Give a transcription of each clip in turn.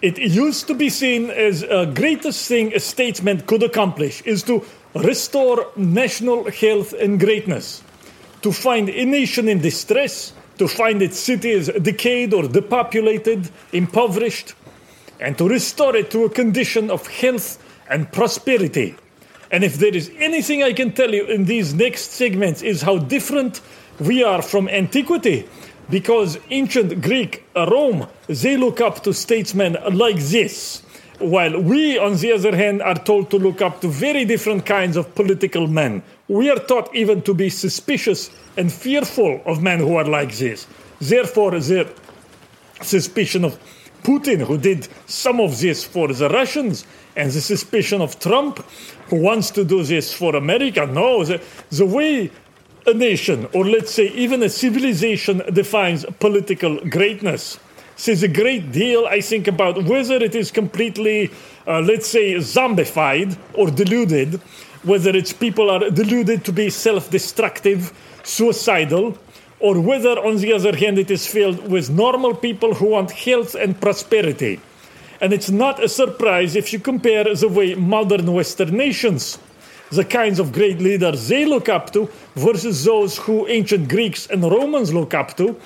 It used to be seen as the greatest thing a statesman could accomplish is to restore national health and greatness, to find a nation in distress, to find its cities decayed or depopulated, impoverished, and to restore it to a condition of health and prosperity. And if there is anything I can tell you in these next segments is how different we are from antiquity, because ancient Greek uh, Rome, they look up to statesmen like this, while we, on the other hand, are told to look up to very different kinds of political men. We are taught even to be suspicious and fearful of men who are like this. Therefore, the suspicion of Putin, who did some of this for the Russians, and the suspicion of Trump, who wants to do this for America. No, the, the way a nation, or let's say even a civilization, defines political greatness says a great deal, I think, about whether it is completely, uh, let's say, zombified or deluded, whether its people are deluded to be self destructive, suicidal, or whether, on the other hand, it is filled with normal people who want health and prosperity. And it's not a surprise if you compare the way modern Western nations, the kinds of great leaders they look up to, versus those who ancient Greeks and Romans look up to,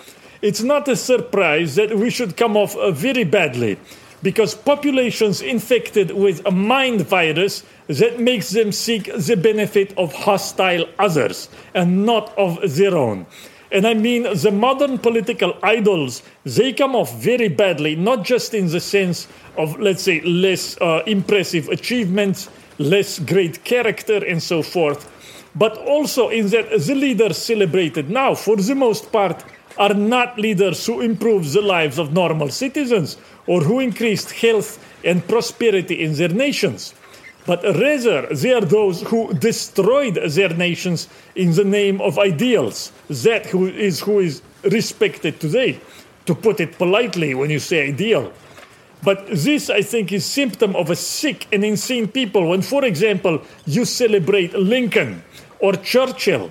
it's not a surprise that we should come off uh, very badly because populations infected with a mind virus that makes them seek the benefit of hostile others and not of their own. And I mean, the modern political idols, they come off very badly, not just in the sense of, let's say, less uh, impressive achievements, less great character, and so forth, but also in that the leaders celebrated now, for the most part, are not leaders who improve the lives of normal citizens or who increased health and prosperity in their nations. But rather, they are those who destroyed their nations in the name of ideals. That who is who is respected today, to put it politely when you say ideal. But this, I think, is symptom of a sick and insane people. When, for example, you celebrate Lincoln or Churchill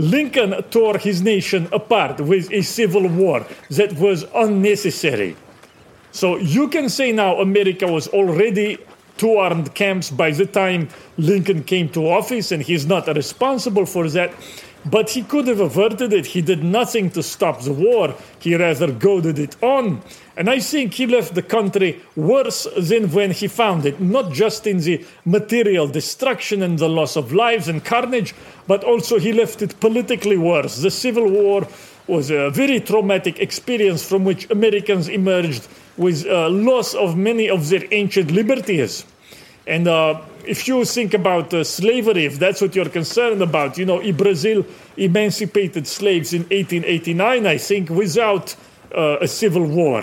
Lincoln tore his nation apart with a civil war that was unnecessary. So you can say now America was already two armed camps by the time Lincoln came to office, and he's not responsible for that. But he could have averted it. He did nothing to stop the war. He rather goaded it on. And I think he left the country worse than when he found it, not just in the material destruction and the loss of lives and carnage, but also he left it politically worse. The Civil War was a very traumatic experience from which Americans emerged with a loss of many of their ancient liberties. And uh, if you think about uh, slavery, if that's what you're concerned about, you know, Brazil emancipated slaves in 1889, I think, without uh, a civil war.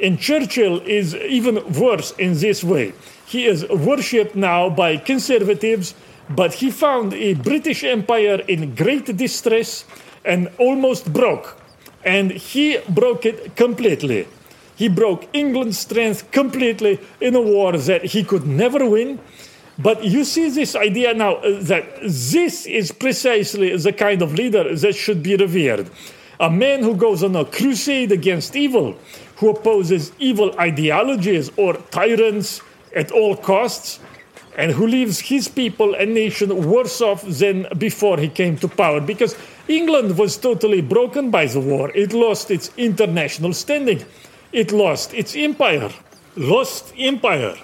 And Churchill is even worse in this way. He is worshipped now by conservatives, but he found a British Empire in great distress and almost broke. And he broke it completely. He broke England's strength completely in a war that he could never win. But you see this idea now uh, that this is precisely the kind of leader that should be revered. A man who goes on a crusade against evil, who opposes evil ideologies or tyrants at all costs, and who leaves his people and nation worse off than before he came to power. Because England was totally broken by the war, it lost its international standing it lost its empire, lost empire.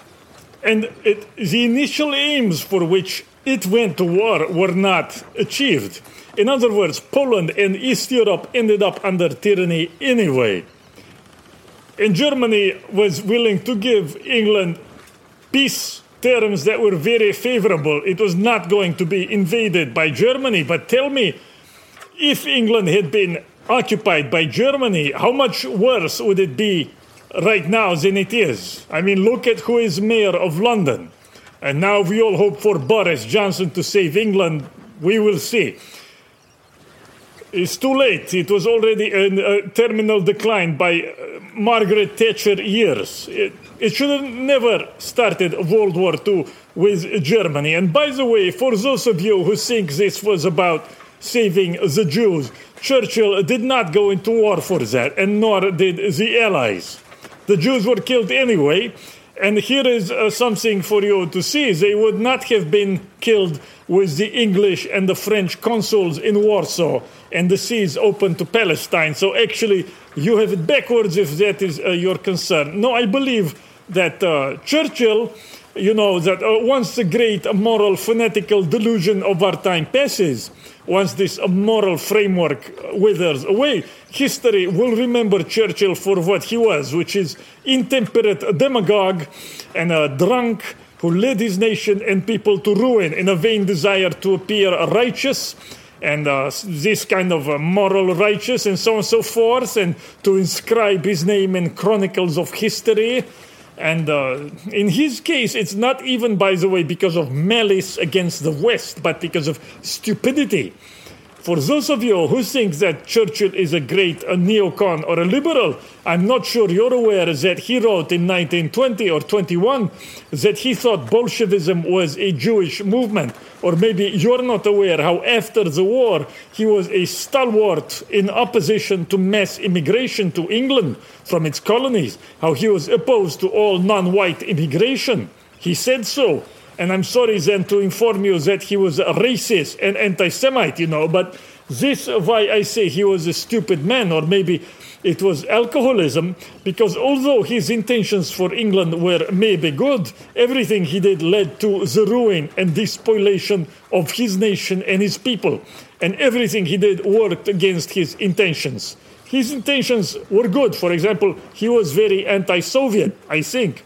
And it, the initial aims for which it went to war were not achieved. In other words, Poland and East Europe ended up under tyranny anyway. And Germany was willing to give England peace terms that were very favorable. It was not going to be invaded by Germany. But tell me, if England had been occupied by Germany, how much worse would it be right now than it is? I mean, look at who is mayor of London. And now we all hope for Boris Johnson to save England. We will see. It's too late. It was already in a terminal decline by uh, Margaret Thatcher years. It, it should have never started World War II with Germany. And by the way, for those of you who think this was about saving the Jews, Churchill did not go into war for that, and nor did the Allies. The Jews were killed anyway. And here is uh, something for you to see. They would not have been killed with the English and the French consuls in Warsaw and the seas open to Palestine. So actually, you have it backwards if that is uh, your concern. No, I believe that uh, Churchill, you know, that uh, once the great moral fanatical delusion of our time passes, once this moral framework withers away, history will remember Churchill for what he was, which is intemperate demagogue and a drunk who led his nation and people to ruin in a vain desire to appear righteous and uh, this kind of uh, moral righteous and so on and so forth, and to inscribe his name in chronicles of history. And uh, in his case, it's not even, by the way, because of malice against the West, but because of stupidity. For those of you who think that Churchill is a great a neocon or a liberal, I'm not sure you're aware that he wrote in 1920 or 21 that he thought Bolshevism was a Jewish movement. Or maybe you're not aware how after the war he was a stalwart in opposition to mass immigration to England from its colonies, how he was opposed to all non white immigration. He said so. And I'm sorry then to inform you that he was a racist and anti Semite, you know, but this is why I say he was a stupid man, or maybe it was alcoholism, because although his intentions for England were maybe good, everything he did led to the ruin and despoliation of his nation and his people. And everything he did worked against his intentions. His intentions were good. For example, he was very anti Soviet, I think.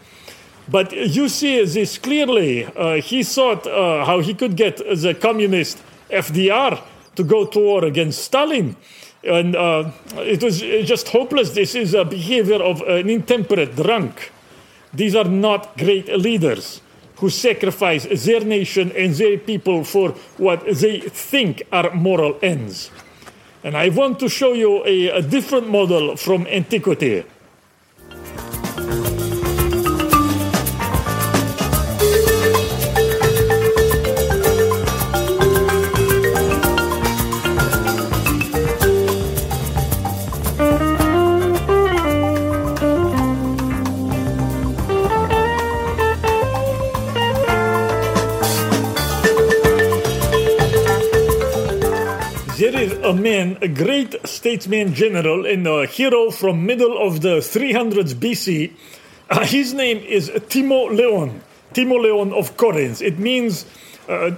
But you see this clearly. Uh, he thought uh, how he could get the communist FDR to go to war against Stalin. And uh, it was just hopeless. This is a behavior of an intemperate drunk. These are not great leaders who sacrifice their nation and their people for what they think are moral ends. And I want to show you a, a different model from antiquity. A man, a great statesman general and a hero from middle of the 300s BC. Uh, his name is timo Timoleon. Timoleon of Corinth. It means uh,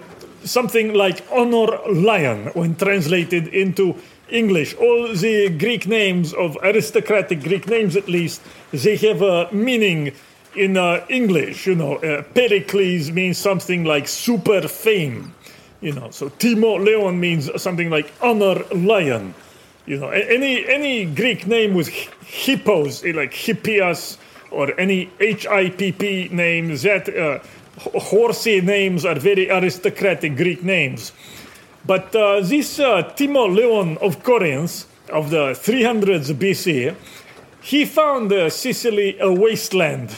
something like honor lion when translated into English. All the Greek names of aristocratic Greek names, at least, they have a meaning in uh, English. You know, uh, Pericles means something like super fame. You know, so Timoleon means something like honor lion. You know, any any Greek name with hippos, eh, like Hippias, or any H I P P names, that uh, horsey names are very aristocratic Greek names. But uh, this uh, Timoleon of Corinth of the 300s BC, he found uh, Sicily a wasteland.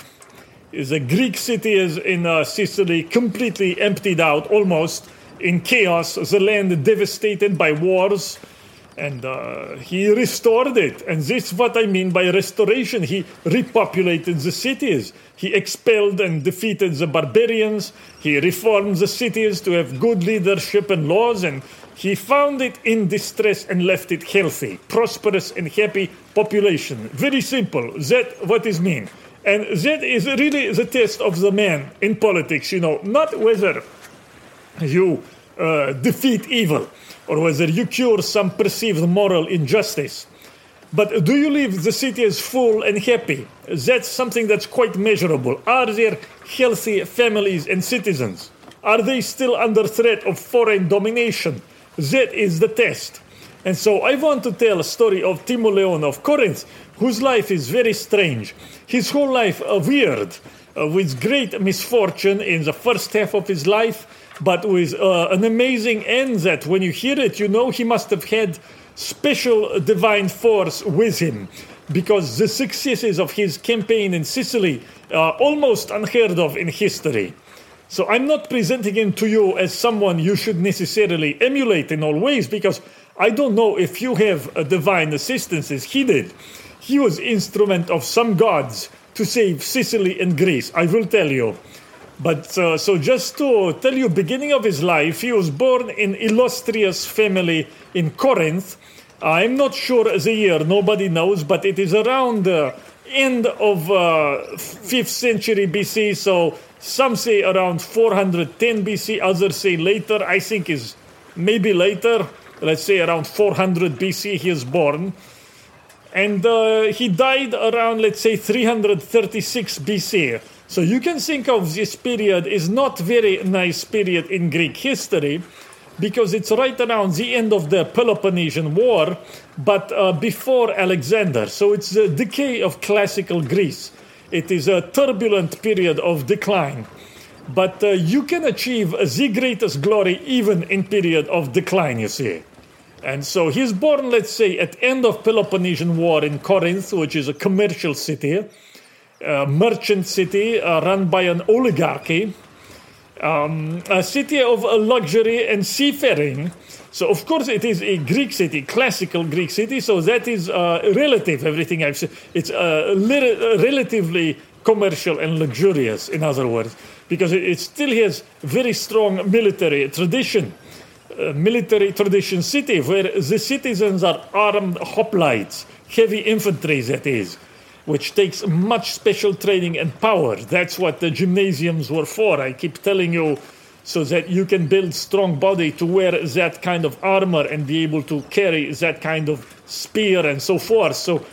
The Greek city is in uh, Sicily completely emptied out almost in chaos, the land devastated by wars, and uh, he restored it. And this is what I mean by restoration. He repopulated the cities. He expelled and defeated the barbarians. He reformed the cities to have good leadership and laws. And he found it in distress and left it healthy, prosperous, and happy population. Very simple. That what is mean. And that is really the test of the man in politics, you know, not whether you uh, defeat evil or whether you cure some perceived moral injustice. But do you leave the city as full and happy? That's something that's quite measurable. Are there healthy families and citizens? Are they still under threat of foreign domination? That is the test. And so I want to tell a story of Timoleon of Corinth, whose life is very strange. His whole life uh, weird, uh, with great misfortune in the first half of his life but with uh, an amazing end that when you hear it, you know he must have had special divine force with him because the successes of his campaign in Sicily are almost unheard of in history. So I'm not presenting him to you as someone you should necessarily emulate in all ways because I don't know if you have a divine assistance as he did. He was instrument of some gods to save Sicily and Greece. I will tell you. But uh, so just to tell you, beginning of his life, he was born in illustrious family in Corinth. I'm not sure the year, nobody knows, but it is around the end of uh, 5th century BC. So some say around 410 BC, others say later. I think is maybe later. Let's say around 400 BC he is born. And uh, he died around, let's say, 336 BC. So you can think of this period is not very nice period in Greek history because it's right around the end of the Peloponnesian War, but uh, before Alexander. So it's the decay of classical Greece. It is a turbulent period of decline. But uh, you can achieve the greatest glory even in period of decline, you see. And so he's born, let's say, at end of Peloponnesian War in Corinth, which is a commercial city, merchant city uh, run by an oligarchy, um, a city of uh, luxury and seafaring. So, of course, it is a Greek city, classical Greek city. So that is uh, relative. Everything I've said, it's uh, relatively commercial and luxurious. In other words, because it, it still has very strong military tradition. Uh, military tradition city where the citizens are armed hoplites, heavy infantry, that is, which takes much special training and power. That's what the gymnasiums were for. I keep telling you so that you can build strong body to wear that kind of armor and be able to carry that kind of spear and so forth. So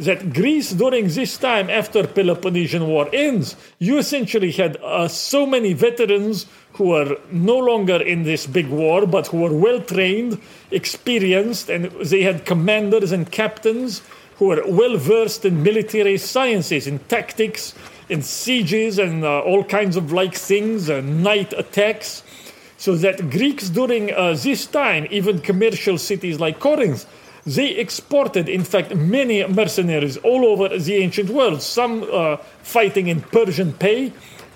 that Greece during this time after Peloponnesian War ends, you essentially had uh, so many veterans who are no longer in this big war, but who were well trained, experienced, and they had commanders and captains who were well versed in military sciences, in tactics, in sieges, and uh, all kinds of like things, uh, night attacks. So that Greeks during uh, this time, even commercial cities like Corinth, they exported, in fact, many mercenaries all over the ancient world, some uh, fighting in Persian pay,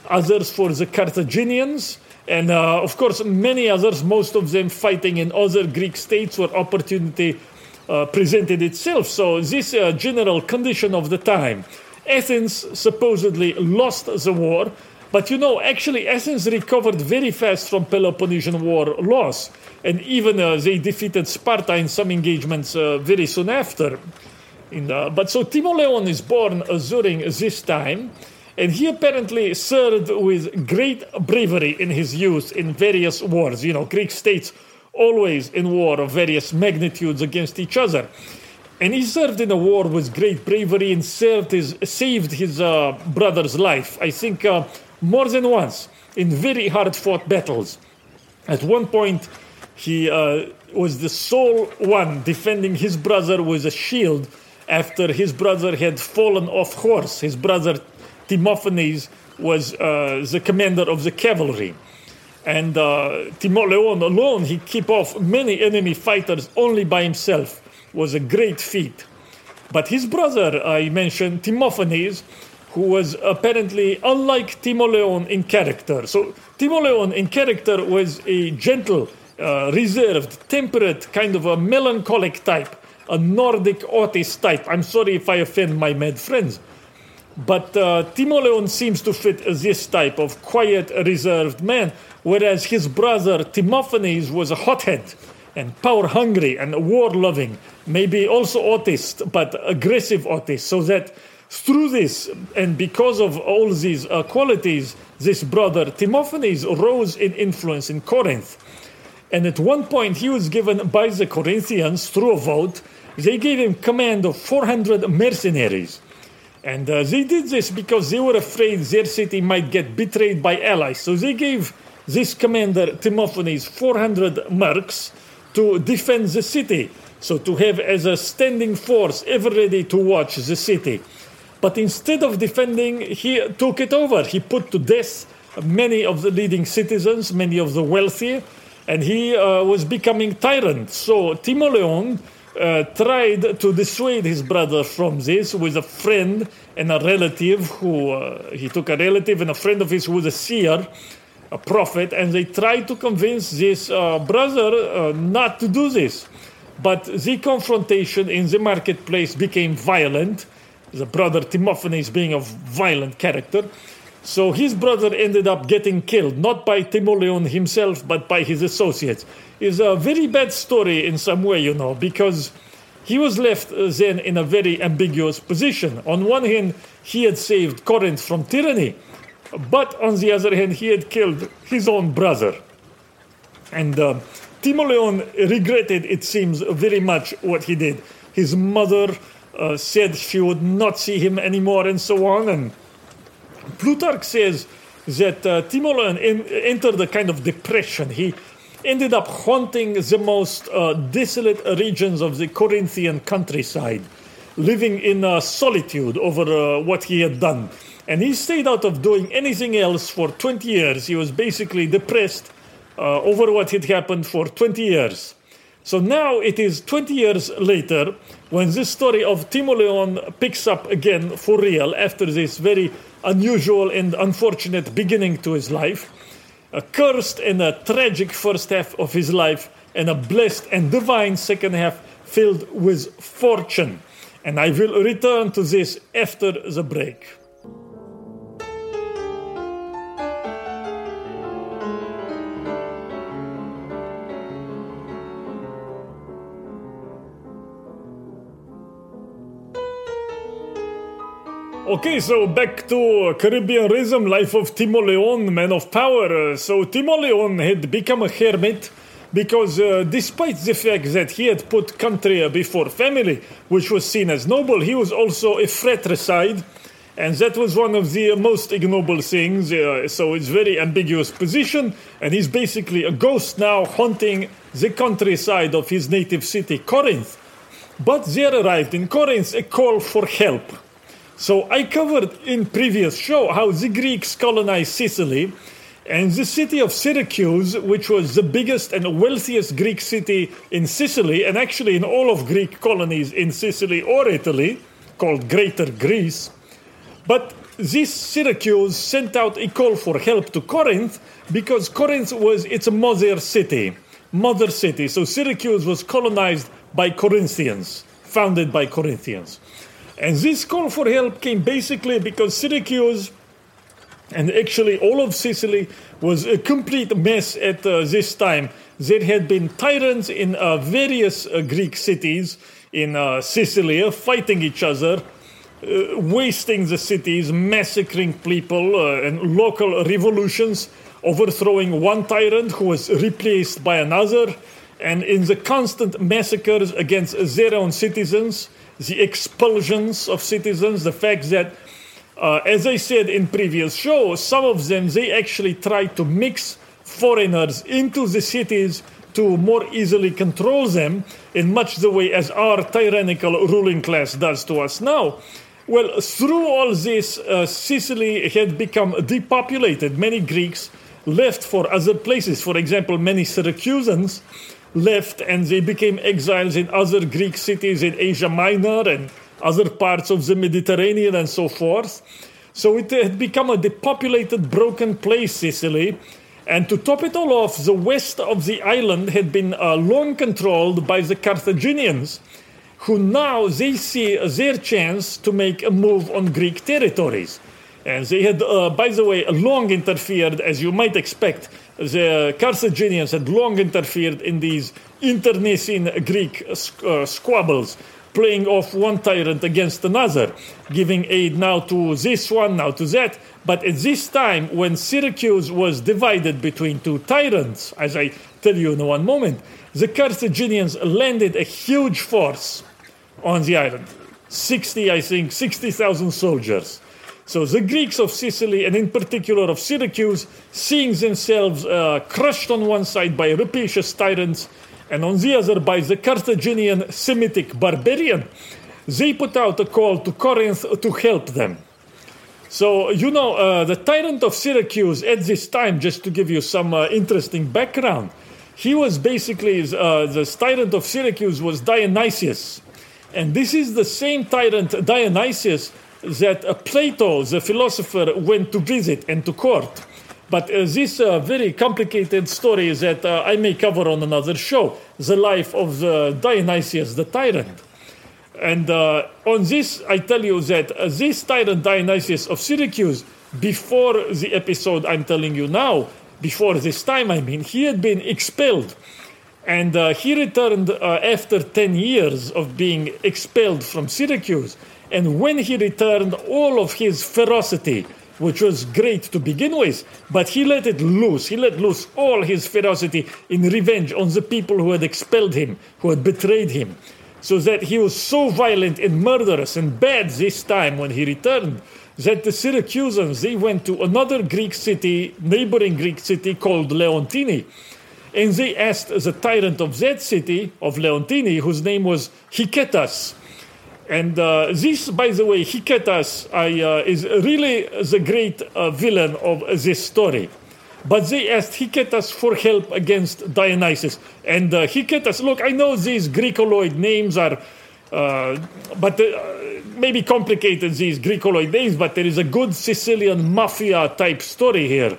others for the Carthaginians, and uh, of course, many others, most of them fighting in other Greek states where opportunity presented itself. So, this uh, general condition of the time. Athens supposedly lost the war, but you know, actually, Athens recovered very fast from Peloponnesian War loss, and even uh, they defeated Sparta in some engagements uh, very soon after. The, but so Timoleon is born uh, during this time, and he apparently served with great bravery in his youth in various wars. You know, Greek states always in war of various magnitudes against each other. And he served in a war with great bravery and served his, saved his uh, brother's life. I think uh, more than once in very hard fought battles. At one point, he uh, was the sole one defending his brother with a shield after his brother had fallen off horse. His brother Timophanes was uh, the commander of the cavalry. And uh, Timoleon alone, he keep off many enemy fighters only by himself, was a great feat. But his brother, I mentioned, Timophanes, who was apparently unlike Timoleon in character. So Timoleon in character was a gentle, uh, reserved, temperate, kind of a melancholic type, a Nordic autist type. I'm sorry if I offend my mad friends. But uh, Timoleon seems to fit this type of quiet, reserved man, whereas his brother Timophanes was a hothead and power hungry and war loving, maybe also autist, but aggressive autist, so that through this and because of all these uh, qualities, this brother Timophanes rose in influence in Corinth. And at one point, he was given by the Corinthians through a vote, they gave him command of 400 mercenaries. And uh, they did this because they were afraid their city might get betrayed by allies. So they gave this commander, Timophanes, 400 mercs to defend the city. So to have as a standing force ever ready to watch the city. But instead of defending, he took it over. He put to death many of the leading citizens, many of the wealthy, and he uh, was becoming tyrant. So Timoleon uh, tried to dissuade his brother from this with a friend and a relative who uh, he took a relative and a friend of his who was a seer, a prophet, and they tried to convince this uh, brother uh, not to do this. But the confrontation in the marketplace became violent the brother Timophanes being a violent character. So his brother ended up getting killed, not by Timoleon himself, but by his associates. It's a very bad story in some way, you know, because he was left uh, then in a very ambiguous position. On one hand, he had saved Corinth from tyranny, but on the other hand, he had killed his own brother. And uh, Timoleon regretted, it seems, very much what he did. His mother uh, said she would not see him anymore, and so on. And Plutarch says that uh, Timoleon entered a kind of depression. He ended up haunting the most uh, desolate regions of the Corinthian countryside, living in uh, solitude over uh, what he had done. And he stayed out of doing anything else for 20 years. He was basically depressed uh, over what had happened for 20 years. So now it is 20 years later when this story of Timoleon picks up again for real after this very unusual and unfortunate beginning to his life, a cursed and a tragic first half of his life, and a blessed and divine second half filled with fortune. And I will return to this after the break. Okay, so back to Caribbean rhythm, life of Timoleon, man of power. So Timoleon had become a hermit because uh, despite the fact that he had put country before family, which was seen as noble, he was also a fratricide. And that was one of the most ignoble things. Uh, so it's very ambiguous position. And he's basically a ghost now haunting the countryside of his native city, Corinth. But there arrived in Corinth a call for help. So I covered in previous show how the Greeks colonized Sicily and the city of Syracuse, which was the biggest and wealthiest Greek city in Sicily and actually in all of Greek colonies in Sicily or Italy, called Greater Greece. But this Syracuse sent out a call for help to Corinth because Corinth was its mother city, mother city. So Syracuse was colonized by Corinthians, founded by Corinthians. And this call for help came basically because Syracuse and actually all of Sicily was a complete mess at uh, this time. There had been tyrants in uh, various uh, Greek cities in uh, Sicily uh, fighting each other, uh, wasting the cities, massacring people, and local revolutions, overthrowing one tyrant who was replaced by another, and in the constant massacres against their own citizens the expulsions of citizens, the fact that, uh, as I said in previous shows, some of them they actually try to mix foreigners into the cities to more easily control them in much the way as our tyrannical ruling class does to us now. Well, through all this, uh, Sicily had become depopulated. Many Greeks left for other places. For example, many Syracusans left and they became exiles in other Greek cities in Asia Minor and other parts of the Mediterranean and so forth. So it had become a depopulated, broken place, Sicily. And to top it all off, the west of the island had been uh, long controlled by the Carthaginians, who now they see their chance to make a move on Greek territories. And they had, uh, by the way, long interfered, as you might expect, the Carthaginians had long interfered in these internecine Greek uh, squabbles, playing off one tyrant against another, giving aid now to this one, now to that. But at this time, when Syracuse was divided between two tyrants, as I tell you in one moment, the Carthaginians landed a huge force on the island 60, I think, 60,000 soldiers. So the Greeks of Sicily, and in particular of Syracuse, seeing themselves uh, crushed on one side by rapacious tyrants and on the other by the Carthaginian Semitic barbarian, they put out a call to Corinth to help them. So, you know, uh, the tyrant of Syracuse at this time, just to give you some uh, interesting background, he was basically, uh, the tyrant of Syracuse was Dionysius. And this is the same tyrant, Dionysius, that uh, Plato, the philosopher, went to visit and to court. But uh, this uh, very complicated story that uh, I may cover on another show the life of Dionysius the tyrant. And uh, on this, I tell you that uh, this tyrant Dionysius of Syracuse, before the episode I'm telling you now, before this time, I mean, he had been expelled. And he returned after 10 years of being expelled from Syracuse. And when he returned, all of his ferocity, which was great to begin with, but he let it loose. He let loose all his ferocity in revenge on the people who had expelled him, who had betrayed him. So that he was so violent and murderous and bad this time when he returned that the Syracusans they went to another Greek city, neighboring Greek city called Leontini, and they asked the tyrant of that city of Leontini, whose name was Hicetas. And uh, this, by the way, Hicetas I, uh, is really the great uh, villain of this story. But they asked Hicetas for help against Dionysius. And uh, Hicetas, look, I know these Greekoloid names are, uh, but uh, maybe complicated, these Greekoloid names, but there is a good Sicilian mafia type story here,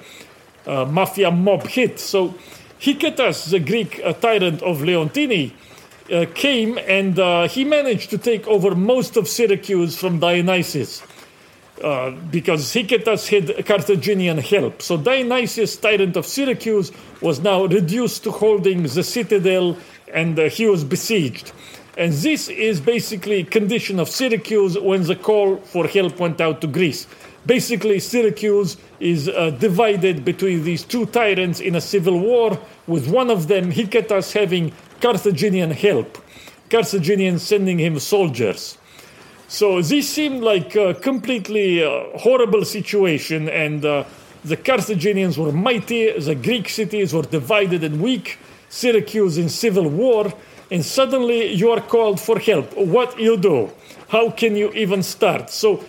uh, mafia mob hit. So Hicetas, the Greek tyrant of Leontini, uh, came and he managed to take over most of Syracuse from Dionysius. Uh, because Hicetas had Carthaginian help. So Dionysius, tyrant of Syracuse, was now reduced to holding the citadel and uh, he was besieged. And this is basically condition of Syracuse when the call for help went out to Greece. Basically, Syracuse is uh, divided between these two tyrants in a civil war, with one of them, Hicetas, having Carthaginian help, Carthaginians sending him soldiers. So this seemed like a completely uh, horrible situation, and uh, the Carthaginians were mighty, the Greek cities were divided and weak, Syracuse in civil war, and suddenly you are called for help. What you do? How can you even start? So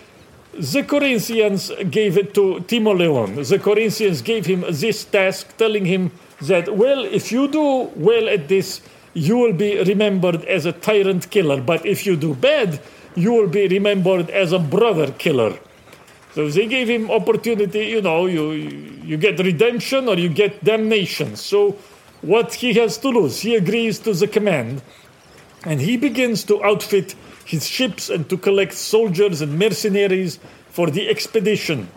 the Corinthians gave it to Timoleon. The Corinthians gave him this task, telling him that, well, if you do well at this, you will be remembered as a tyrant killer. But if you do bad, you will be remembered as a brother killer. So they gave him opportunity, you know, you, you get redemption or you get damnation. So what he has to lose, he agrees to the command and he begins to outfit his ships and to collect soldiers and mercenaries for the expedition.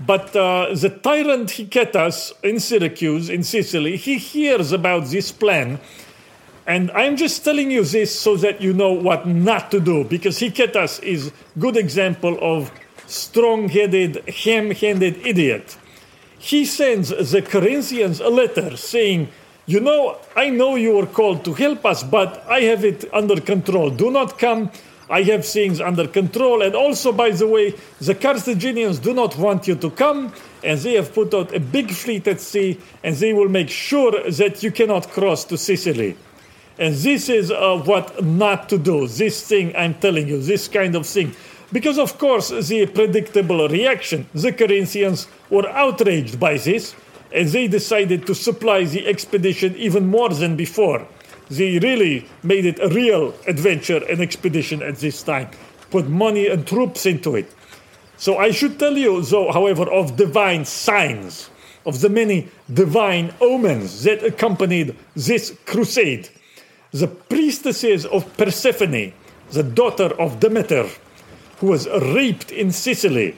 But uh, the tyrant Hicetas in Syracuse, in Sicily, he hears about this plan and I'm just telling you this so that you know what not to do, because Hicetas is good example of strong-headed, ham-handed idiot. He sends the Corinthians a letter saying, you know, I know you were called to help us, but I have it under control. Do not come. I have things under control. And also, by the way, the Carthaginians do not want you to come, and they have put out a big fleet at sea, and they will make sure that you cannot cross to Sicily. And this is uh, what not to do. This thing I'm telling you, this kind of thing. Because, of course, the predictable reaction, the Corinthians were outraged by this, and they decided to supply the expedition even more than before. They really made it a real adventure and expedition at this time, put money and troops into it. So I should tell you, though, however, of divine signs, of the many divine omens that accompanied this crusade the priestesses of Persephone, the daughter of Demeter, who was raped in Sicily,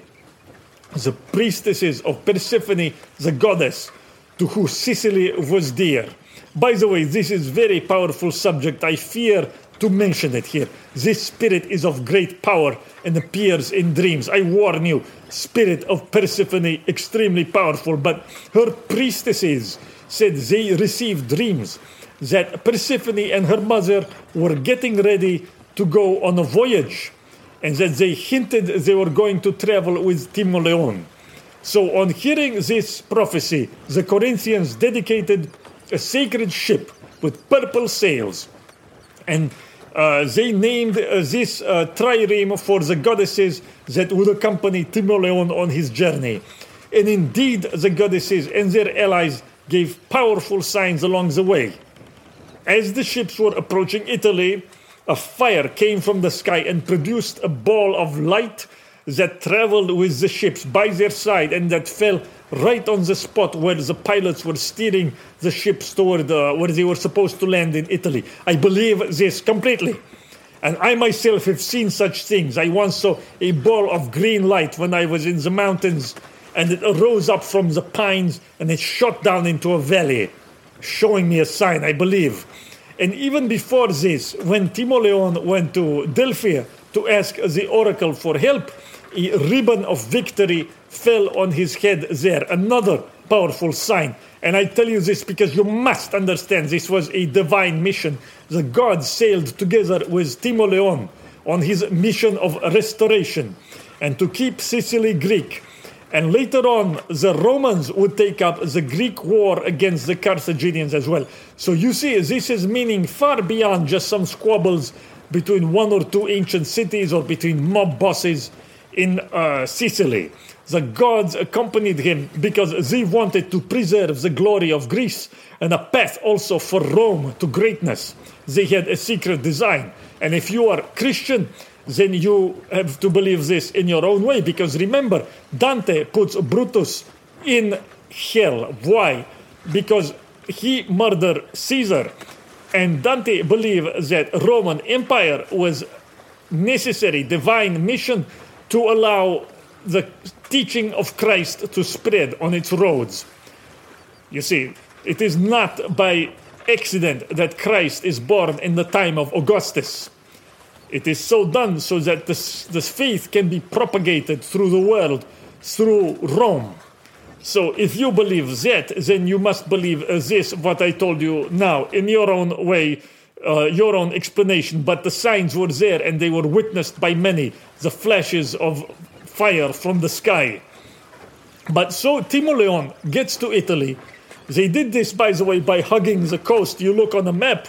the priestesses of Persephone, the goddess, to whom Sicily was dear. By the way, this is very powerful subject. I fear to mention it here. This spirit is of great power and appears in dreams. I warn you, spirit of Persephone, extremely powerful, but her priestesses said they received dreams that Persephone and her mother were getting ready to go on a voyage and that they hinted they were going to travel with Timoleon. So, on hearing this prophecy, the Corinthians dedicated a sacred ship with purple sails and uh, they named uh, this uh, trireme for the goddesses that would accompany Timoleon on his journey. And indeed, the goddesses and their allies gave powerful signs along the way. As the ships were approaching Italy, a fire came from the sky and produced a ball of light that traveled with the ships by their side and that fell right on the spot where the pilots were steering the ships toward uh, where they were supposed to land in Italy. I believe this completely. And I myself have seen such things. I once saw a ball of green light when I was in the mountains, and it arose up from the pines and it shot down into a valley, showing me a sign, I believe. And even before this, when Timoleon went to Delphi to ask the oracle for help, a ribbon of victory fell on his head there. Another powerful sign. And I tell you this because you must understand this was a divine mission. The gods sailed together with Timoleon on his mission of restoration and to keep Sicily Greek. And later on, the Romans would take up the Greek war against the Carthaginians as well. So you see, this is meaning far beyond just some squabbles between one or two ancient cities or between mob bosses in uh, Sicily. The gods accompanied him because they wanted to preserve the glory of Greece and a path also for Rome to greatness. They had a secret design. And if you are Christian, then you have to believe this in your own way because remember, Dante puts Brutus in hell. Why? Because he murdered Caesar. And Dante believed that Roman Empire was necessary divine mission to allow the teaching of Christ to spread on its roads. You see, it is not by accident that Christ is born in the time of Augustus. It is so done so that this, this faith can be propagated through the world through Rome. So if you believe that, then you must believe this, what I told you now, in your own way, uh, your own explanation. But the signs were there and they were witnessed by many, the flashes of fire from the sky. But so Timoleon gets to Italy. They did this, by the way, by hugging the coast. You look on the map,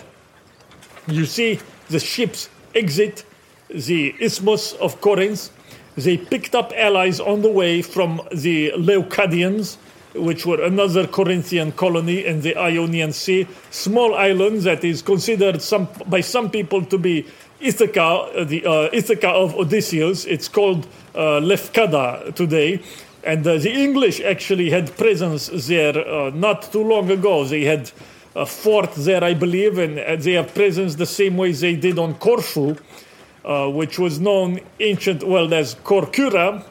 you see the ships exit the Isthmus of Corinth. They picked up allies on the way from the Leucadians, which were another Corinthian colony in the Ionian Sea, small island that is considered some, by some people to be Ithaca, uh, the uh, Ithaca of Odysseus. It's called uh, Lefkada today. And uh, the English actually had presence there uh, not too long ago. They had a fort there, I believe, and uh, they have presence the same way they did on Corfu, which was known ancient well as Corcyra.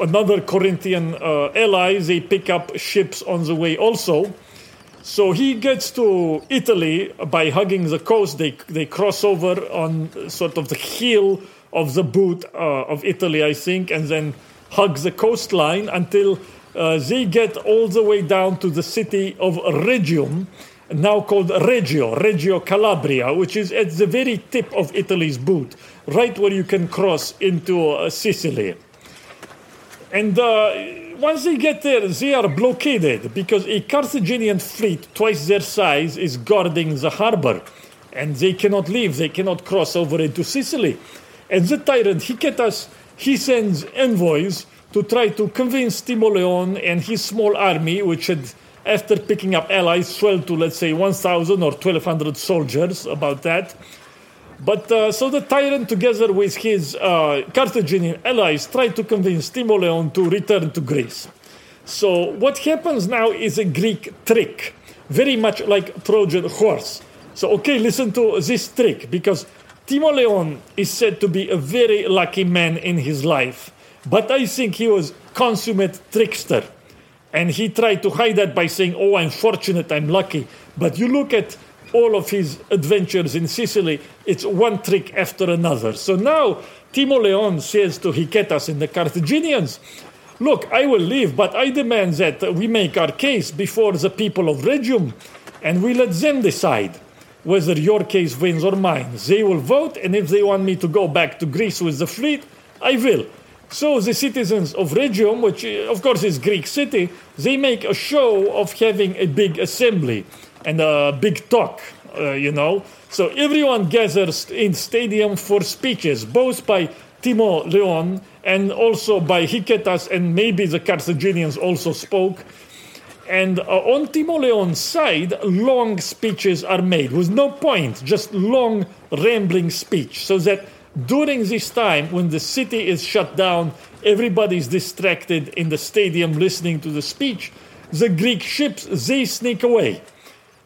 another Corinthian ally, they pick up ships on the way also. So he gets to Italy by hugging the coast. They, they cross over on sort of the heel of the boot uh, of Italy, I think, and then hug the coastline until uh, they get all the way down to the city of Rhegium, now called Reggio, Reggio Calabria, which is at the very tip of Italy's boot, right where you can cross into uh, Sicily. And uh, once they get there, they are blockaded because a Carthaginian fleet, twice their size, is guarding the harbor. And they cannot leave, they cannot cross over into Sicily. And the tyrant Hicetas, he sends envoys to try to convince Timoleon and his small army, which had, after picking up allies, swelled to, let's say, 1,000 or 1,200 soldiers, about that. But uh, so the tyrant, together with his uh, Carthaginian allies, tried to convince Timoleon to return to Greece. So what happens now is a Greek trick, very much like Trojan horse. So okay, listen to this trick because Timoleon is said to be a very lucky man in his life, but I think he was consummate trickster. And he tried to hide that by saying, "Oh, I'm fortunate, I'm lucky." But you look at all of his adventures in Sicily, it's one trick after another. So now Timoleon says to Hicetas and the Carthaginians, Look, I will leave, but I demand that we make our case before the people of Rhegium and we let them decide whether your case wins or mine. They will vote, and if they want me to go back to Greece with the fleet, I will. So the citizens of Rhegium, which of course is Greek city, they make a show of having a big assembly and a big talk, uh, you know. So everyone gathers in stadium for speeches, both by Timoleon and also by Hicetas, and maybe the Carthaginians also spoke. And uh, on Timoleon's side, long speeches are made with no point, just long, rambling speech, so that during this time, when the city is shut down, everybody is distracted in the stadium listening to the speech. The Greek ships they sneak away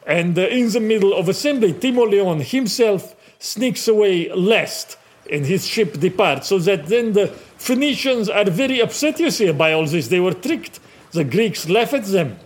and uh, in the middle of assembly, Timoleon himself sneaks away last and his ship departs. So that then the Phoenicians are very upset, you see, by all this. They were tricked. The Greeks laugh at them.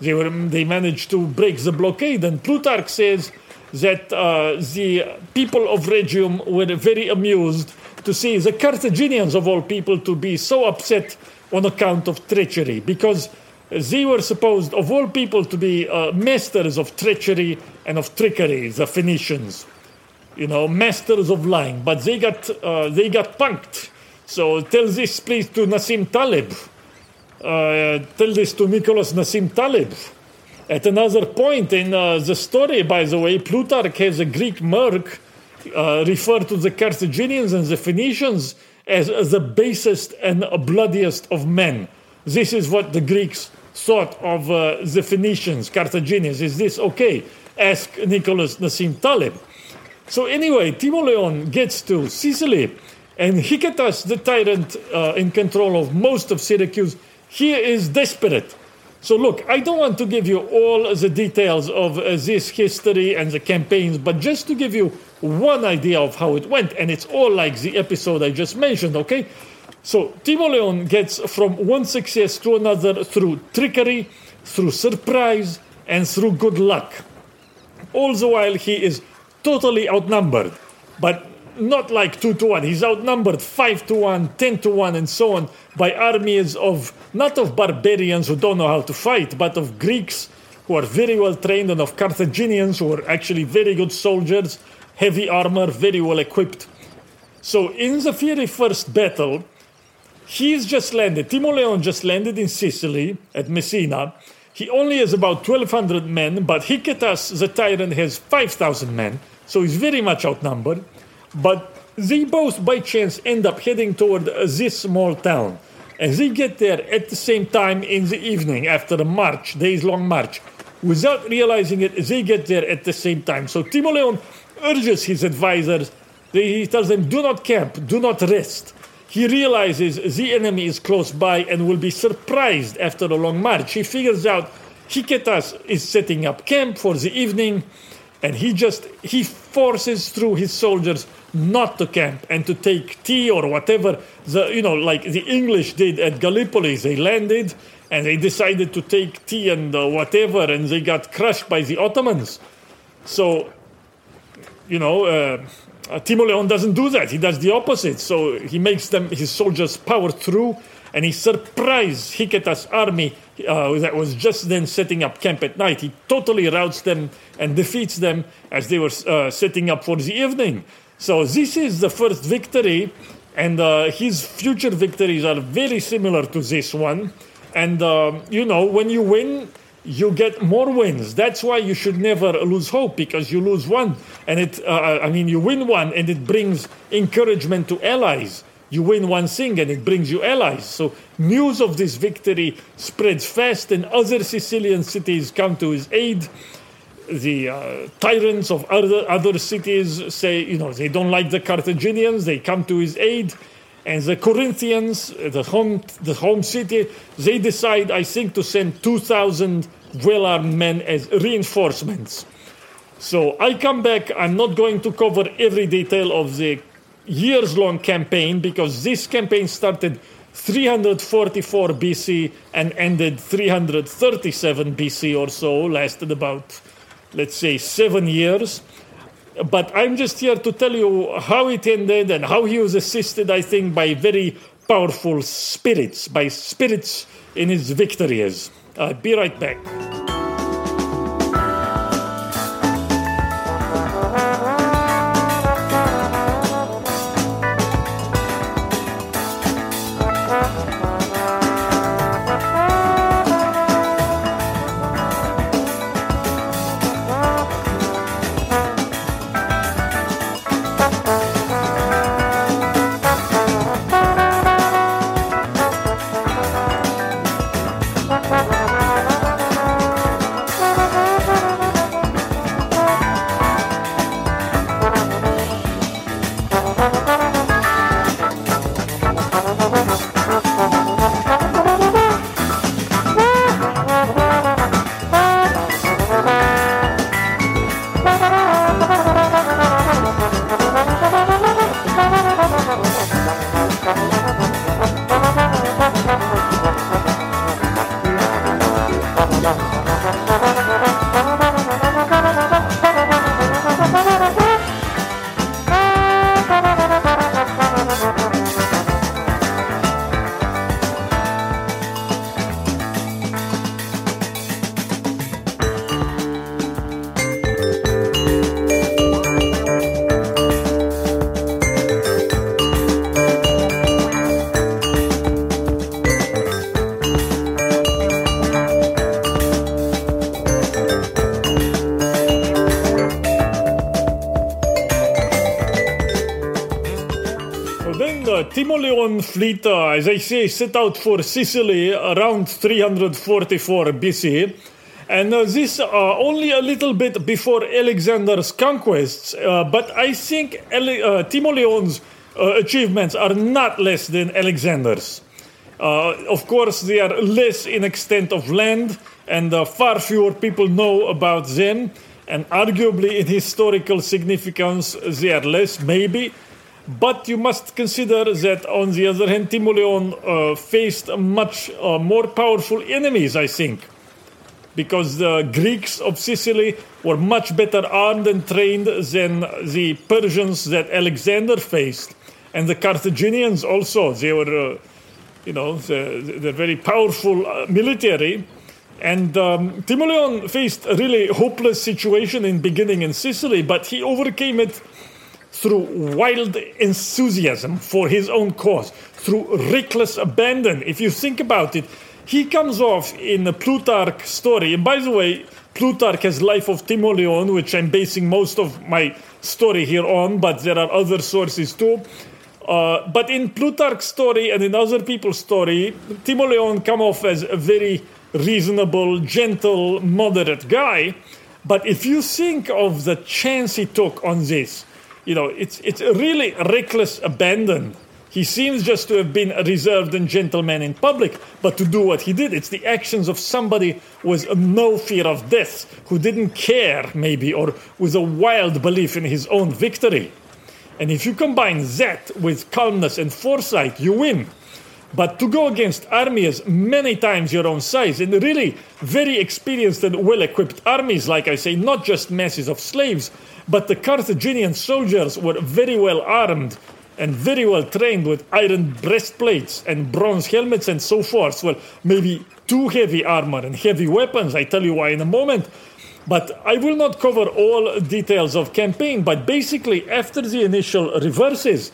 They, were, they managed to break the blockade. And Plutarch says that uh, the people of Rhegium were very amused to see the Carthaginians, of all people, to be so upset on account of treachery because they were supposed, of all people, to be uh, masters of treachery and of trickery, the Phoenicians. You know, masters of lying, but they got uh, they got punked. So tell this, please, to Nassim Taleb. Uh, tell this to Nicholas Nassim Taleb. At another point in uh, the story, by the way, Plutarch has a Greek merc uh, refer to the Carthaginians and the Phoenicians as, the basest and bloodiest of men. This is what the Greeks thought of uh, the Phoenicians, Carthaginians. Is this okay? Ask Nicholas Nassim Taleb. So, anyway, Timoleon gets to Sicily, and Hicetas, the tyrant uh, in control of most of Syracuse, he is desperate. So, look, I don't want to give you all the details of uh, this history and the campaigns, but just to give you one idea of how it went, and it's all like the episode I just mentioned, okay? So Timoleon gets from one success to another through trickery, through surprise, and through good luck. All the while he is totally outnumbered, but not like 2 to 1. He's outnumbered 5 to 1, 10 to 1, and so on by armies of not of barbarians who don't know how to fight, but of Greeks who are very well trained and of Carthaginians who are actually very good soldiers heavy armor, very well equipped. So in the very first battle, he's just landed. Timoleon just landed in Sicily at Messina. He only has about 1,200 men, but Hicetas, the tyrant, has 5,000 men, so he's very much outnumbered. But they both, by chance, end up heading toward this small town. And they get there at the same time in the evening after a march, days long march. Without realizing it, they get there at the same time. So Timoleon urges his advisors, he tells them, do not camp, do not rest. He realizes the enemy is close by and will be surprised after a long march. He figures out Hicetas is setting up camp for the evening, and he just he forces through his soldiers not to camp and to take tea or whatever the you know like the English did at Gallipoli. They landed and they decided to take tea and uh, whatever, and they got crushed by the Ottomans. So you know, uh, uh, Timoleon doesn't do that. He does the opposite. So he makes them his soldiers power through, and he surprised Hicetas' army uh, that was just then setting up camp at night. He totally routs them and defeats them as they were uh, setting up for the evening. So this is the first victory, and uh, his future victories are very similar to this one. And uh, you know, when you win you get more wins. That's why you should never lose hope because you lose one and it, uh, I mean, you win one and it brings encouragement to allies. You win one thing and it brings you allies. So news of this victory spreads fast and other Sicilian cities come to his aid. The uh, tyrants of other, other cities say, you know, they don't like the Carthaginians, they come to his aid and the Corinthians, the home, the home city, they decide, I think, to send 2,000 well armed men as reinforcements. So I come back. I'm not going to cover every detail of the years long campaign because this campaign started 344 BC and ended 337 BC or so, lasted about, let's say, seven years. But I'm just here to tell you how it ended and how he was assisted, I think, by very powerful spirits, by spirits in his victories. I'll be right back. Timoleon fleet, uh, as I say, set out for Sicily around 344 BC. And uh, this uh, only a little bit before Alexander's conquests, uh, but I think Ele- uh, Timoleon's uh, achievements are not less than Alexander's. Uh, of course, they are less in extent of land, and far fewer people know about them. And arguably, in historical significance, they are less, maybe. But you must consider that, on the other hand, Timoleon faced much more powerful enemies, I think because the Greeks of Sicily were much better armed and trained than the Persians that Alexander faced. And the Carthaginians also, they were, uh, you know, they're, they're very powerful uh, military. And um, Timoleon faced a really hopeless situation in beginning in Sicily, but he overcame it through wild enthusiasm for his own cause, through reckless abandon. If you think about it, he comes off in the Plutarch story. And by the way, Plutarch has Life of Timoleon, which I'm basing most of my story here on, but there are other sources too. Uh, but in Plutarch's story and in other people's story, Timoleon come off as a very reasonable, gentle, moderate guy. But if you think of the chance he took on this, you know, it's it's a really reckless abandon he seems just to have been a reserved and gentleman in public, but to do what he did, it's the actions of somebody with no fear of death, who didn't care, maybe, or with a wild belief in his own victory. And if you combine that with calmness and foresight, you win. But to go against armies many times your own size, and really very experienced and well equipped armies, like I say, not just masses of slaves, but the Carthaginian soldiers were very well armed and very well trained with iron breastplates and bronze helmets and so forth. Well, maybe too heavy armor and heavy weapons. I tell you why in a moment. But I will not cover all details of campaign. But basically, after the initial reverses,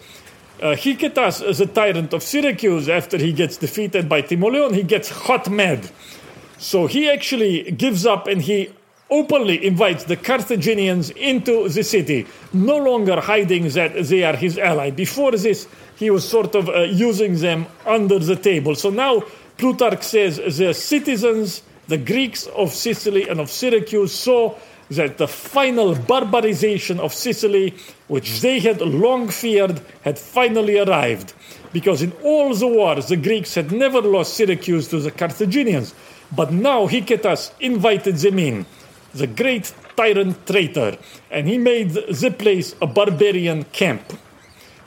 uh, Hicetas, the tyrant of Syracuse, after he gets defeated by Timoleon, he gets hot mad. So he actually gives up and he openly invites the Carthaginians into the city, no longer hiding that they are his ally. Before this, he was sort of uh, using them under the table. So now Plutarch says the citizens, the Greeks of Sicily and of Syracuse, saw that the final barbarization of Sicily, which they had long feared, had finally arrived. Because in all the wars, the Greeks had never lost Syracuse to the Carthaginians. But now Hicetas invited them in the great tyrant traitor, and he made the place a barbarian camp.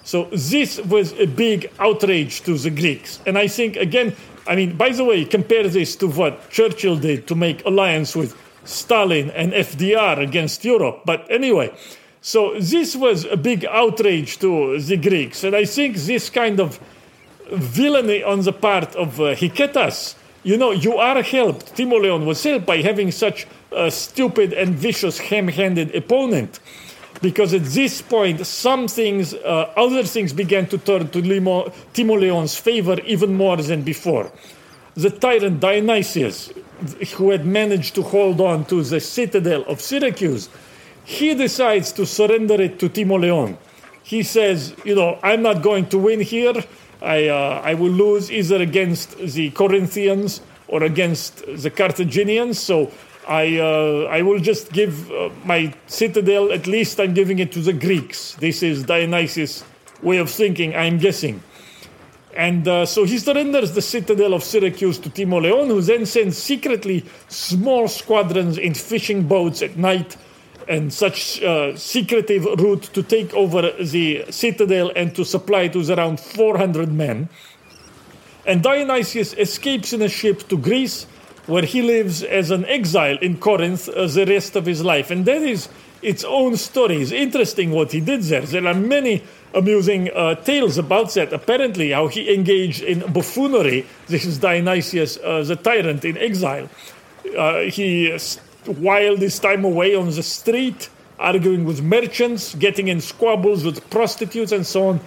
So this was a big outrage to the Greeks. And I think, again, I mean, by the way, compare this to what Churchill did to make alliance with Stalin and FDR against Europe. But anyway, so this was a big outrage to the Greeks. And I think this kind of villainy on the part of uh, Hicetas, you know, you are helped. Timoleon was helped by having such a stupid and vicious, ham-handed opponent. Because at this point, some things, uh, other things began to turn to Timoleon's favor even more than before. The tyrant Dionysius, who had managed to hold on to the citadel of Syracuse, he decides to surrender it to Timoleon. He says, you know, I'm not going to win here. I, uh, I will lose either against the Corinthians or against the Carthaginians. So I, uh, I will just give uh, my citadel, at least I'm giving it to the Greeks. This is Dionysius' way of thinking, I'm guessing. And uh, so he surrenders the citadel of Syracuse to Timoleon, who then sends secretly small squadrons in fishing boats at night and such uh, secretive route to take over the citadel and to supply it with around 400 men. And Dionysius escapes in a ship to Greece where he lives as an exile in Corinth uh, the rest of his life. And that is its own story. It's interesting what he did there. There are many amusing uh, tales about that. Apparently, how he engaged in buffoonery. This is Dionysius uh, the tyrant in exile. Uh, he whiled his time away on the street, arguing with merchants, getting in squabbles with prostitutes, and so on.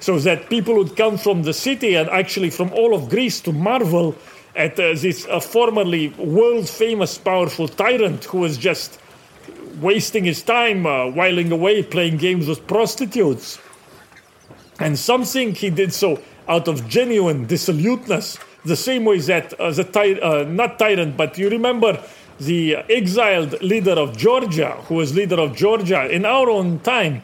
So that people would come from the city and actually from all of Greece to marvel at uh, this uh, formerly world famous powerful tyrant who was just wasting his time uh, whiling away playing games with prostitutes. And something he did so out of genuine dissoluteness, the same way that uh, the uh, not tyrant, but you remember the exiled leader of Georgia, who was leader of Georgia in our own time.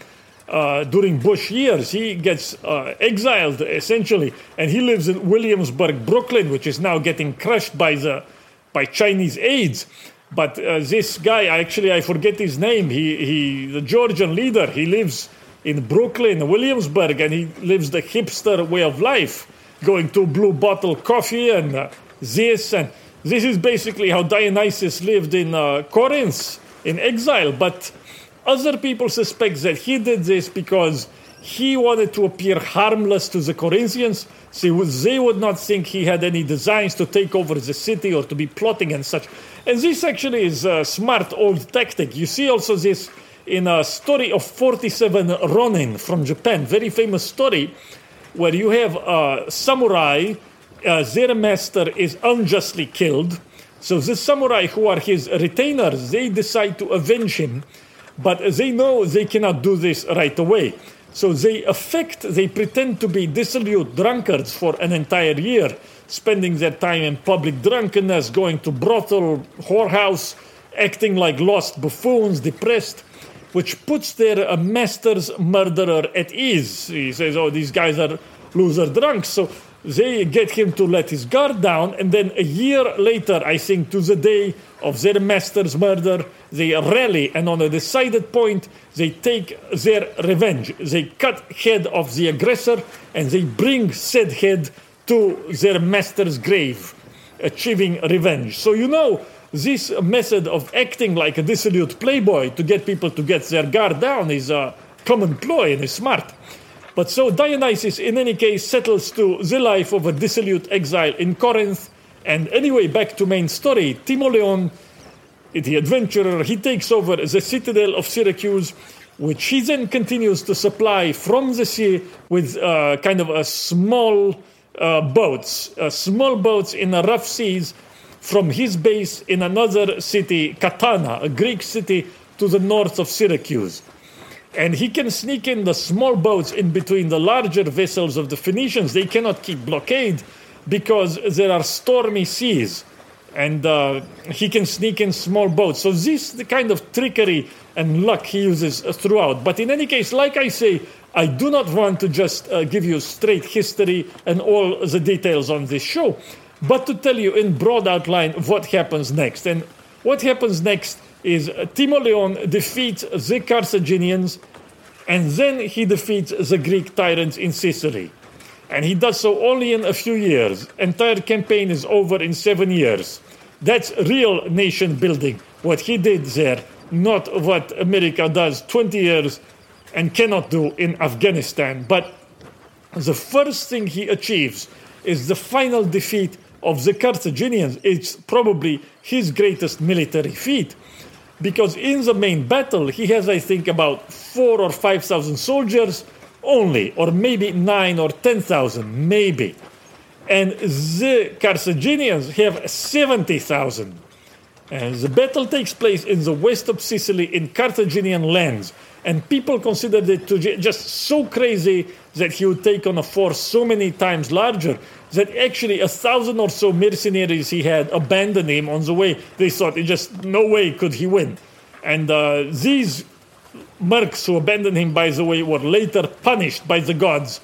Uh, during Bush years, he gets uh, exiled essentially, and he lives in Williamsburg, Brooklyn, which is now getting crushed by the by Chinese aids. But uh, this guy, actually, I forget his name. He, he, the Georgian leader, he lives in Brooklyn, Williamsburg, and he lives the hipster way of life, going to blue bottle coffee and uh, this. And this is basically how Dionysius lived in uh, Corinth in exile. But other people suspect that he did this because he wanted to appear harmless to the Corinthians, so they would not think he had any designs to take over the city or to be plotting and such. And this actually is a smart old tactic. You see also this in a story of 47 Ronin from Japan, very famous story, where you have a samurai, uh, their master is unjustly killed. So the samurai who are his retainers, they decide to avenge him, but they know they cannot do this right away. So they affect, they pretend to be dissolute drunkards for an entire year, spending their time in public drunkenness, going to brothel, whorehouse, acting like lost buffoons, depressed, which puts their uh, master's murderer at ease. He says, Oh, these guys are loser drunks. So they get him to let his guard down, and then a year later, I think to the day of their master's murder, they rally, and on a decided point, they take their revenge. They cut head of the aggressor, and they bring said head to their master's grave, achieving revenge. So you know, this method of acting like a dissolute playboy to get people to get their guard down is a common ploy and is smart. But so Dionysius, in any case, settles to the life of a dissolute exile in Corinth. And anyway, back to main story. Timoleon, the adventurer, he takes over the citadel of Syracuse, which he then continues to supply from the sea with uh, kind of a small uh, boats, uh, small boats in the rough seas from his base in another city, Catana, a Greek city to the north of Syracuse and he can sneak in the small boats in between the larger vessels of the Phoenicians. They cannot keep blockade because there are stormy seas, and uh, he can sneak in small boats. So this is the kind of trickery and luck he uses throughout. But in any case, like I say, I do not want to just uh, give you straight history and all the details on this show, but to tell you in broad outline what happens next. And what happens next is uh, Timoleon defeats the Carthaginians and then he defeats the Greek tyrants in Sicily. And he does so only in a few years. Entire campaign is over in seven years. That's real nation building. What he did there, not what America does 20 years and cannot do in Afghanistan. But the first thing he achieves is the final defeat of the Carthaginians. It's probably his greatest military feat. Because in the main battle he has i think about 4 or 5000 soldiers only or maybe 9 or 10000 maybe. And the carthaginians have 70000 and the battle takes place in the west of sicily in carthaginian lands. And people considered it to just so crazy that he would take on a force so many times larger that actually a thousand or so mercenaries he had abandoned him on the way. They thought it just no way could he win. And uh, these mercs who abandoned him, by the way, were later punished by the gods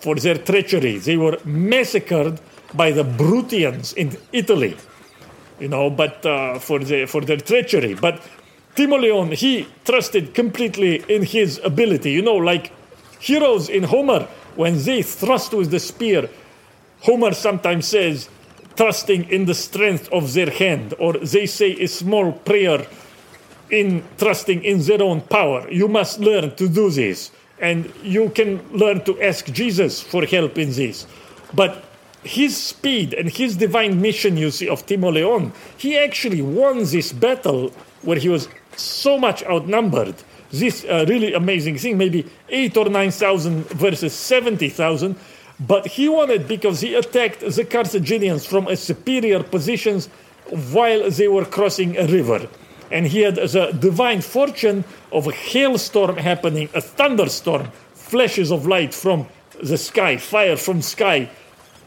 for their treachery. They were massacred by the Bruttians in Italy, you know, but uh, for, the, for their treachery. But Timoleon, he trusted completely in his ability. You know, like heroes in Homer, when they thrust with the spear, Homer sometimes says, trusting in the strength of their hand, or they say a small prayer in trusting in their own power. You must learn to do this, and you can learn to ask Jesus for help in this. But his speed and his divine mission, you see, of Timoleon, he actually won this battle where he was so much outnumbered. This uh, really amazing thing, maybe eight or nine thousand versus seventy thousand, but he won it because he attacked the Carthaginians from a superior positions while they were crossing a river. And he had the divine fortune of a hailstorm happening, a thunderstorm, flashes of light from the sky, fire from sky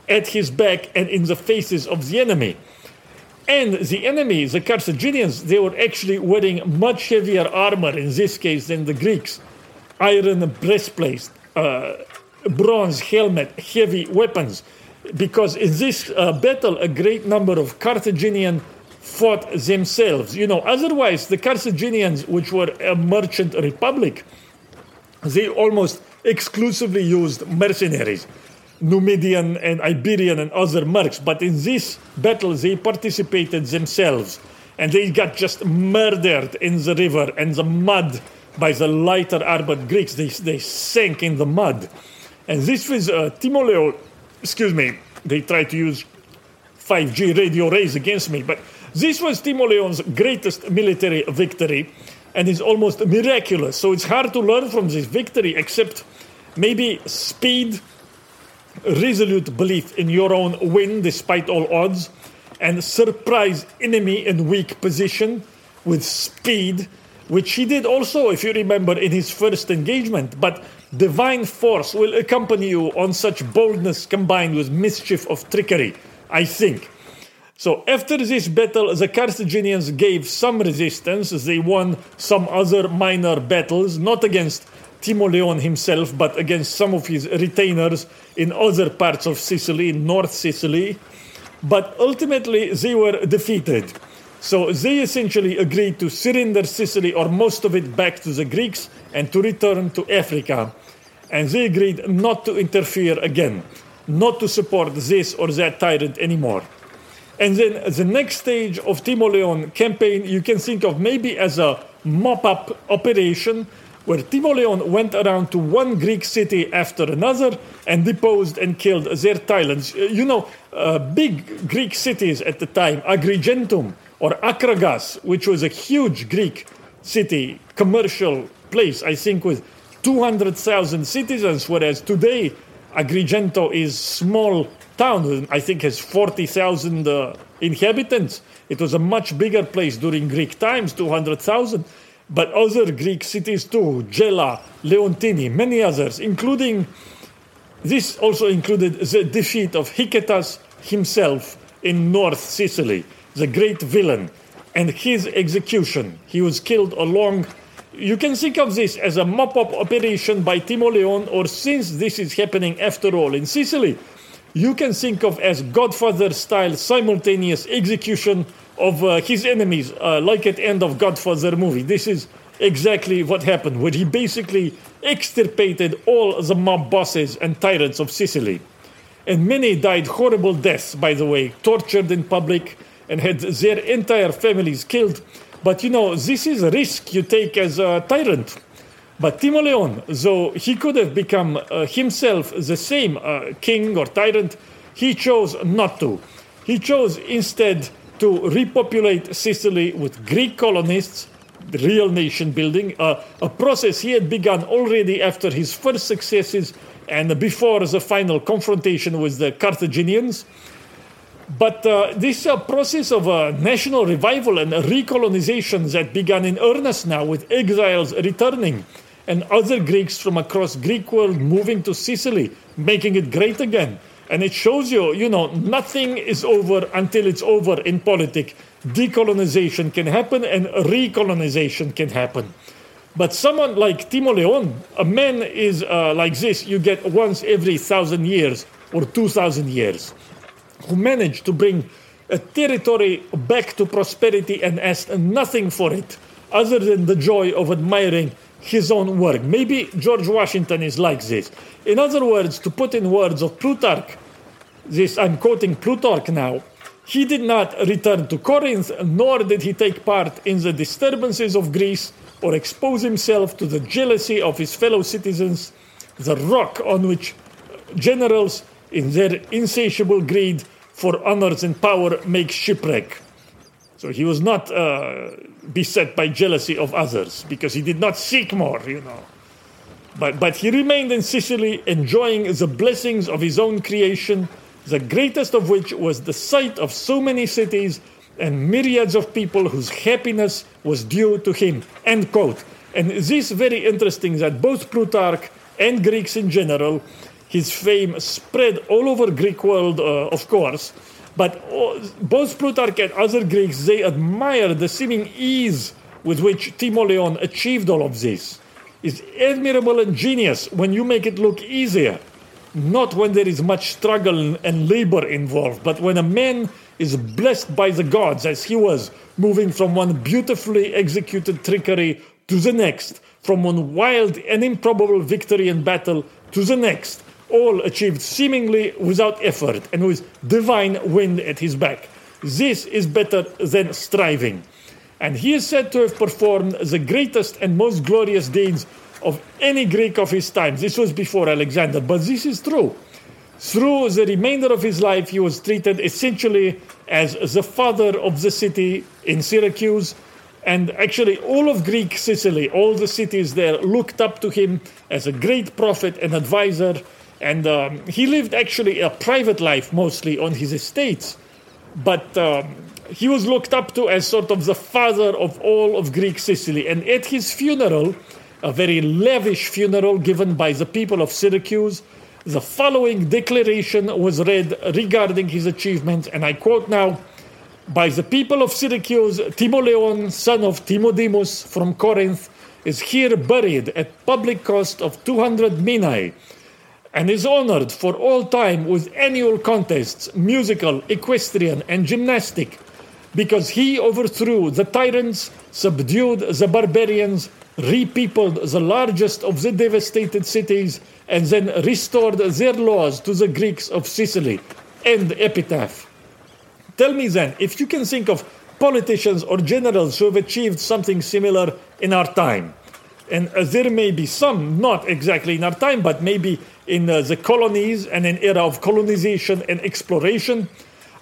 at his back and in the faces of the enemy. And the enemy, the Carthaginians, they were actually wearing much heavier armor in this case than the Greeks. Iron breastplate, uh, bronze helmet, heavy weapons. Because in this uh, battle, a great number of Carthaginian fought themselves. You know, otherwise, the Carthaginians, which were a merchant republic, they almost exclusively used mercenaries. Numidian and Iberian and other mercs, but in this battle they participated themselves and they got just murdered in the river and the mud by the lighter armored Greeks. They, they sank in the mud. And this was uh, excuse me, they tried to use 5G radio rays against me, but this was Timoleon's greatest military victory and is almost miraculous. So it's hard to learn from this victory except maybe speed resolute belief in your own win despite all odds, and surprise enemy in weak position with speed, which he did also, if you remember, in his first engagement. But divine force will accompany you on such boldness combined with mischief of trickery, I think. So after this battle, the Carthaginians gave some resistance. They won some other minor battles, not against Timoleon himself, but against some of his retainers in other parts of Sicily, North Sicily. But ultimately, they were defeated. So they essentially agreed to surrender Sicily or most of it back to the Greeks and to return to Africa. And they agreed not to interfere again, not to support this or that tyrant anymore. And then the next stage of Timoleon campaign you can think of maybe as a mop-up operation where Timoleon went around to one Greek city after another and deposed and killed their tyrants. You know, uh, big Greek cities at the time, Agrigentum or Akragas, which was a huge Greek city, commercial place, I think, with 200,000 citizens, whereas today Agrigento is small town, I think has 40,000 uh, inhabitants. It was a much bigger place during Greek times, 200,000 but other Greek cities too, Gela, Leontini, many others, including this also included the defeat of Hicetas himself in North Sicily, the great villain, and his execution. He was killed along. You can think of this as a mop up operation by Timoleon, or since this is happening after all in Sicily, you can think of as Godfather style simultaneous execution of uh, his enemies, uh, like at end of Godfather movie. This is exactly what happened, where he basically extirpated all the mob bosses and tyrants of Sicily. And many died horrible deaths, by the way, tortured in public and had their entire families killed. But you know, this is a risk you take as a tyrant. But Timoleon, though he could have become uh, himself the same uh, king or tyrant, he chose not to. He chose instead to repopulate Sicily with Greek colonists, real nation building, uh, a process he had begun already after his first successes and before the final confrontation with the Carthaginians. But uh, this uh, process of uh, national revival and recolonization that began in earnest now with exiles returning and other Greeks from across Greek world moving to Sicily, making it great again. And it shows you, you know, nothing is over until it's over in politics. Decolonization can happen and recolonization can happen. But someone like Timoleon, a man is uh, like this, you get once every thousand years or two thousand years, who managed to bring a territory back to prosperity and asked nothing for it other than the joy of admiring his own work. Maybe George Washington is like this. In other words, to put in words of Plutarch, this I'm quoting Plutarch now. He did not return to Corinth, nor did he take part in the disturbances of Greece or expose himself to the jealousy of his fellow citizens, the rock on which generals, in their insatiable greed for honors and power, make shipwreck. So he was not uh, beset by jealousy of others because he did not seek more, you know. But, but he remained in Sicily, enjoying the blessings of his own creation, the greatest of which was the sight of so many cities and myriads of people whose happiness was due to him. End quote. And this very interesting that both Plutarch and Greeks in general His fame spread all over Greek world, uh, of course. But both Plutarch and other Greeks, they admire the seeming ease with which Timoleon achieved all of this. It's admirable and genius when you make it look easier, not when there is much struggle and labor involved, but when a man is blessed by the gods, as he was, moving from one beautifully executed trickery to the next, from one wild and improbable victory in battle to the next, all achieved seemingly without effort and with divine wind at his back. This is better than striving. And he is said to have performed the greatest and most glorious deeds of any Greek of his time. This was before Alexander, but this is true. Through the remainder of his life, he was treated essentially as the father of the city in Syracuse. And actually, all of Greek Sicily, all the cities there, looked up to him as a great prophet and advisor. And um, he lived actually a private life mostly on his estates. But um, he was looked up to as sort of the father of all of Greek Sicily. And at his funeral, a very lavish funeral given by the people of Syracuse, the following declaration was read regarding his achievements, and I quote now By the people of Syracuse, Timoleon, son of Timodemus from Corinth, is here buried at public cost of 200 minae and is honored for all time with annual contests, musical, equestrian, and gymnastic, because he overthrew the tyrants, subdued the barbarians, repeopled the largest of the devastated cities, and then restored their laws to the Greeks of Sicily. End epitaph. Tell me then, if you can think of politicians or generals who have achieved something similar in our time. And uh, there may be some, not exactly in our time, but maybe in uh, the colonies and an era of colonization and exploration.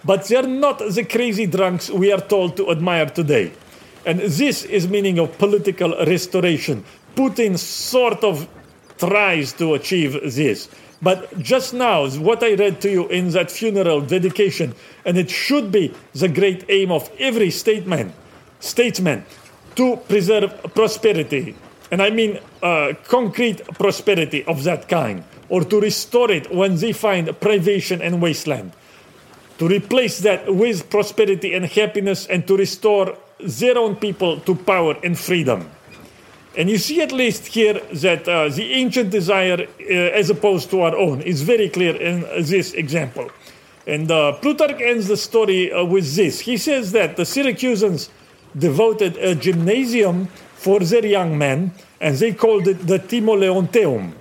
But they're not the crazy drunks we are told to admire today. And this is meaning of political restoration. Putin sort of tries to achieve this. But just now, what I read to you in that funeral dedication, and it should be the great aim of every statesman, statesman to preserve prosperity. And I mean uh, concrete prosperity of that kind, or to restore it when they find privation and wasteland. To replace that with prosperity and happiness, and to restore their own people to power and freedom. And you see at least here that uh, the ancient desire, uh, as opposed to our own, is very clear in this example. And uh, Plutarch ends the story uh, with this. He says that the Syracusans devoted a gymnasium for their young men, and they called it the Timoleonteum.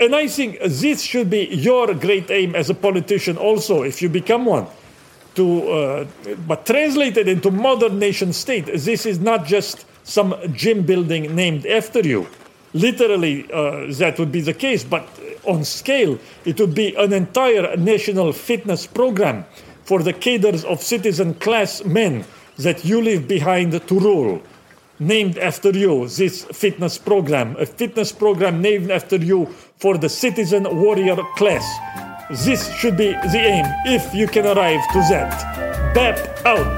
And I think this should be your great aim as a politician also, if you become one to, uh, but translated into modern nation state, this is not just some gym building named after you. Literally, uh, that would be the case, but on scale, it would be an entire national fitness program for the cadres of citizen class men that you leave behind to rule. Named after you, this fitness program, a fitness program named after you for the citizen warrior class. This should be the aim if you can arrive to that. BAP out.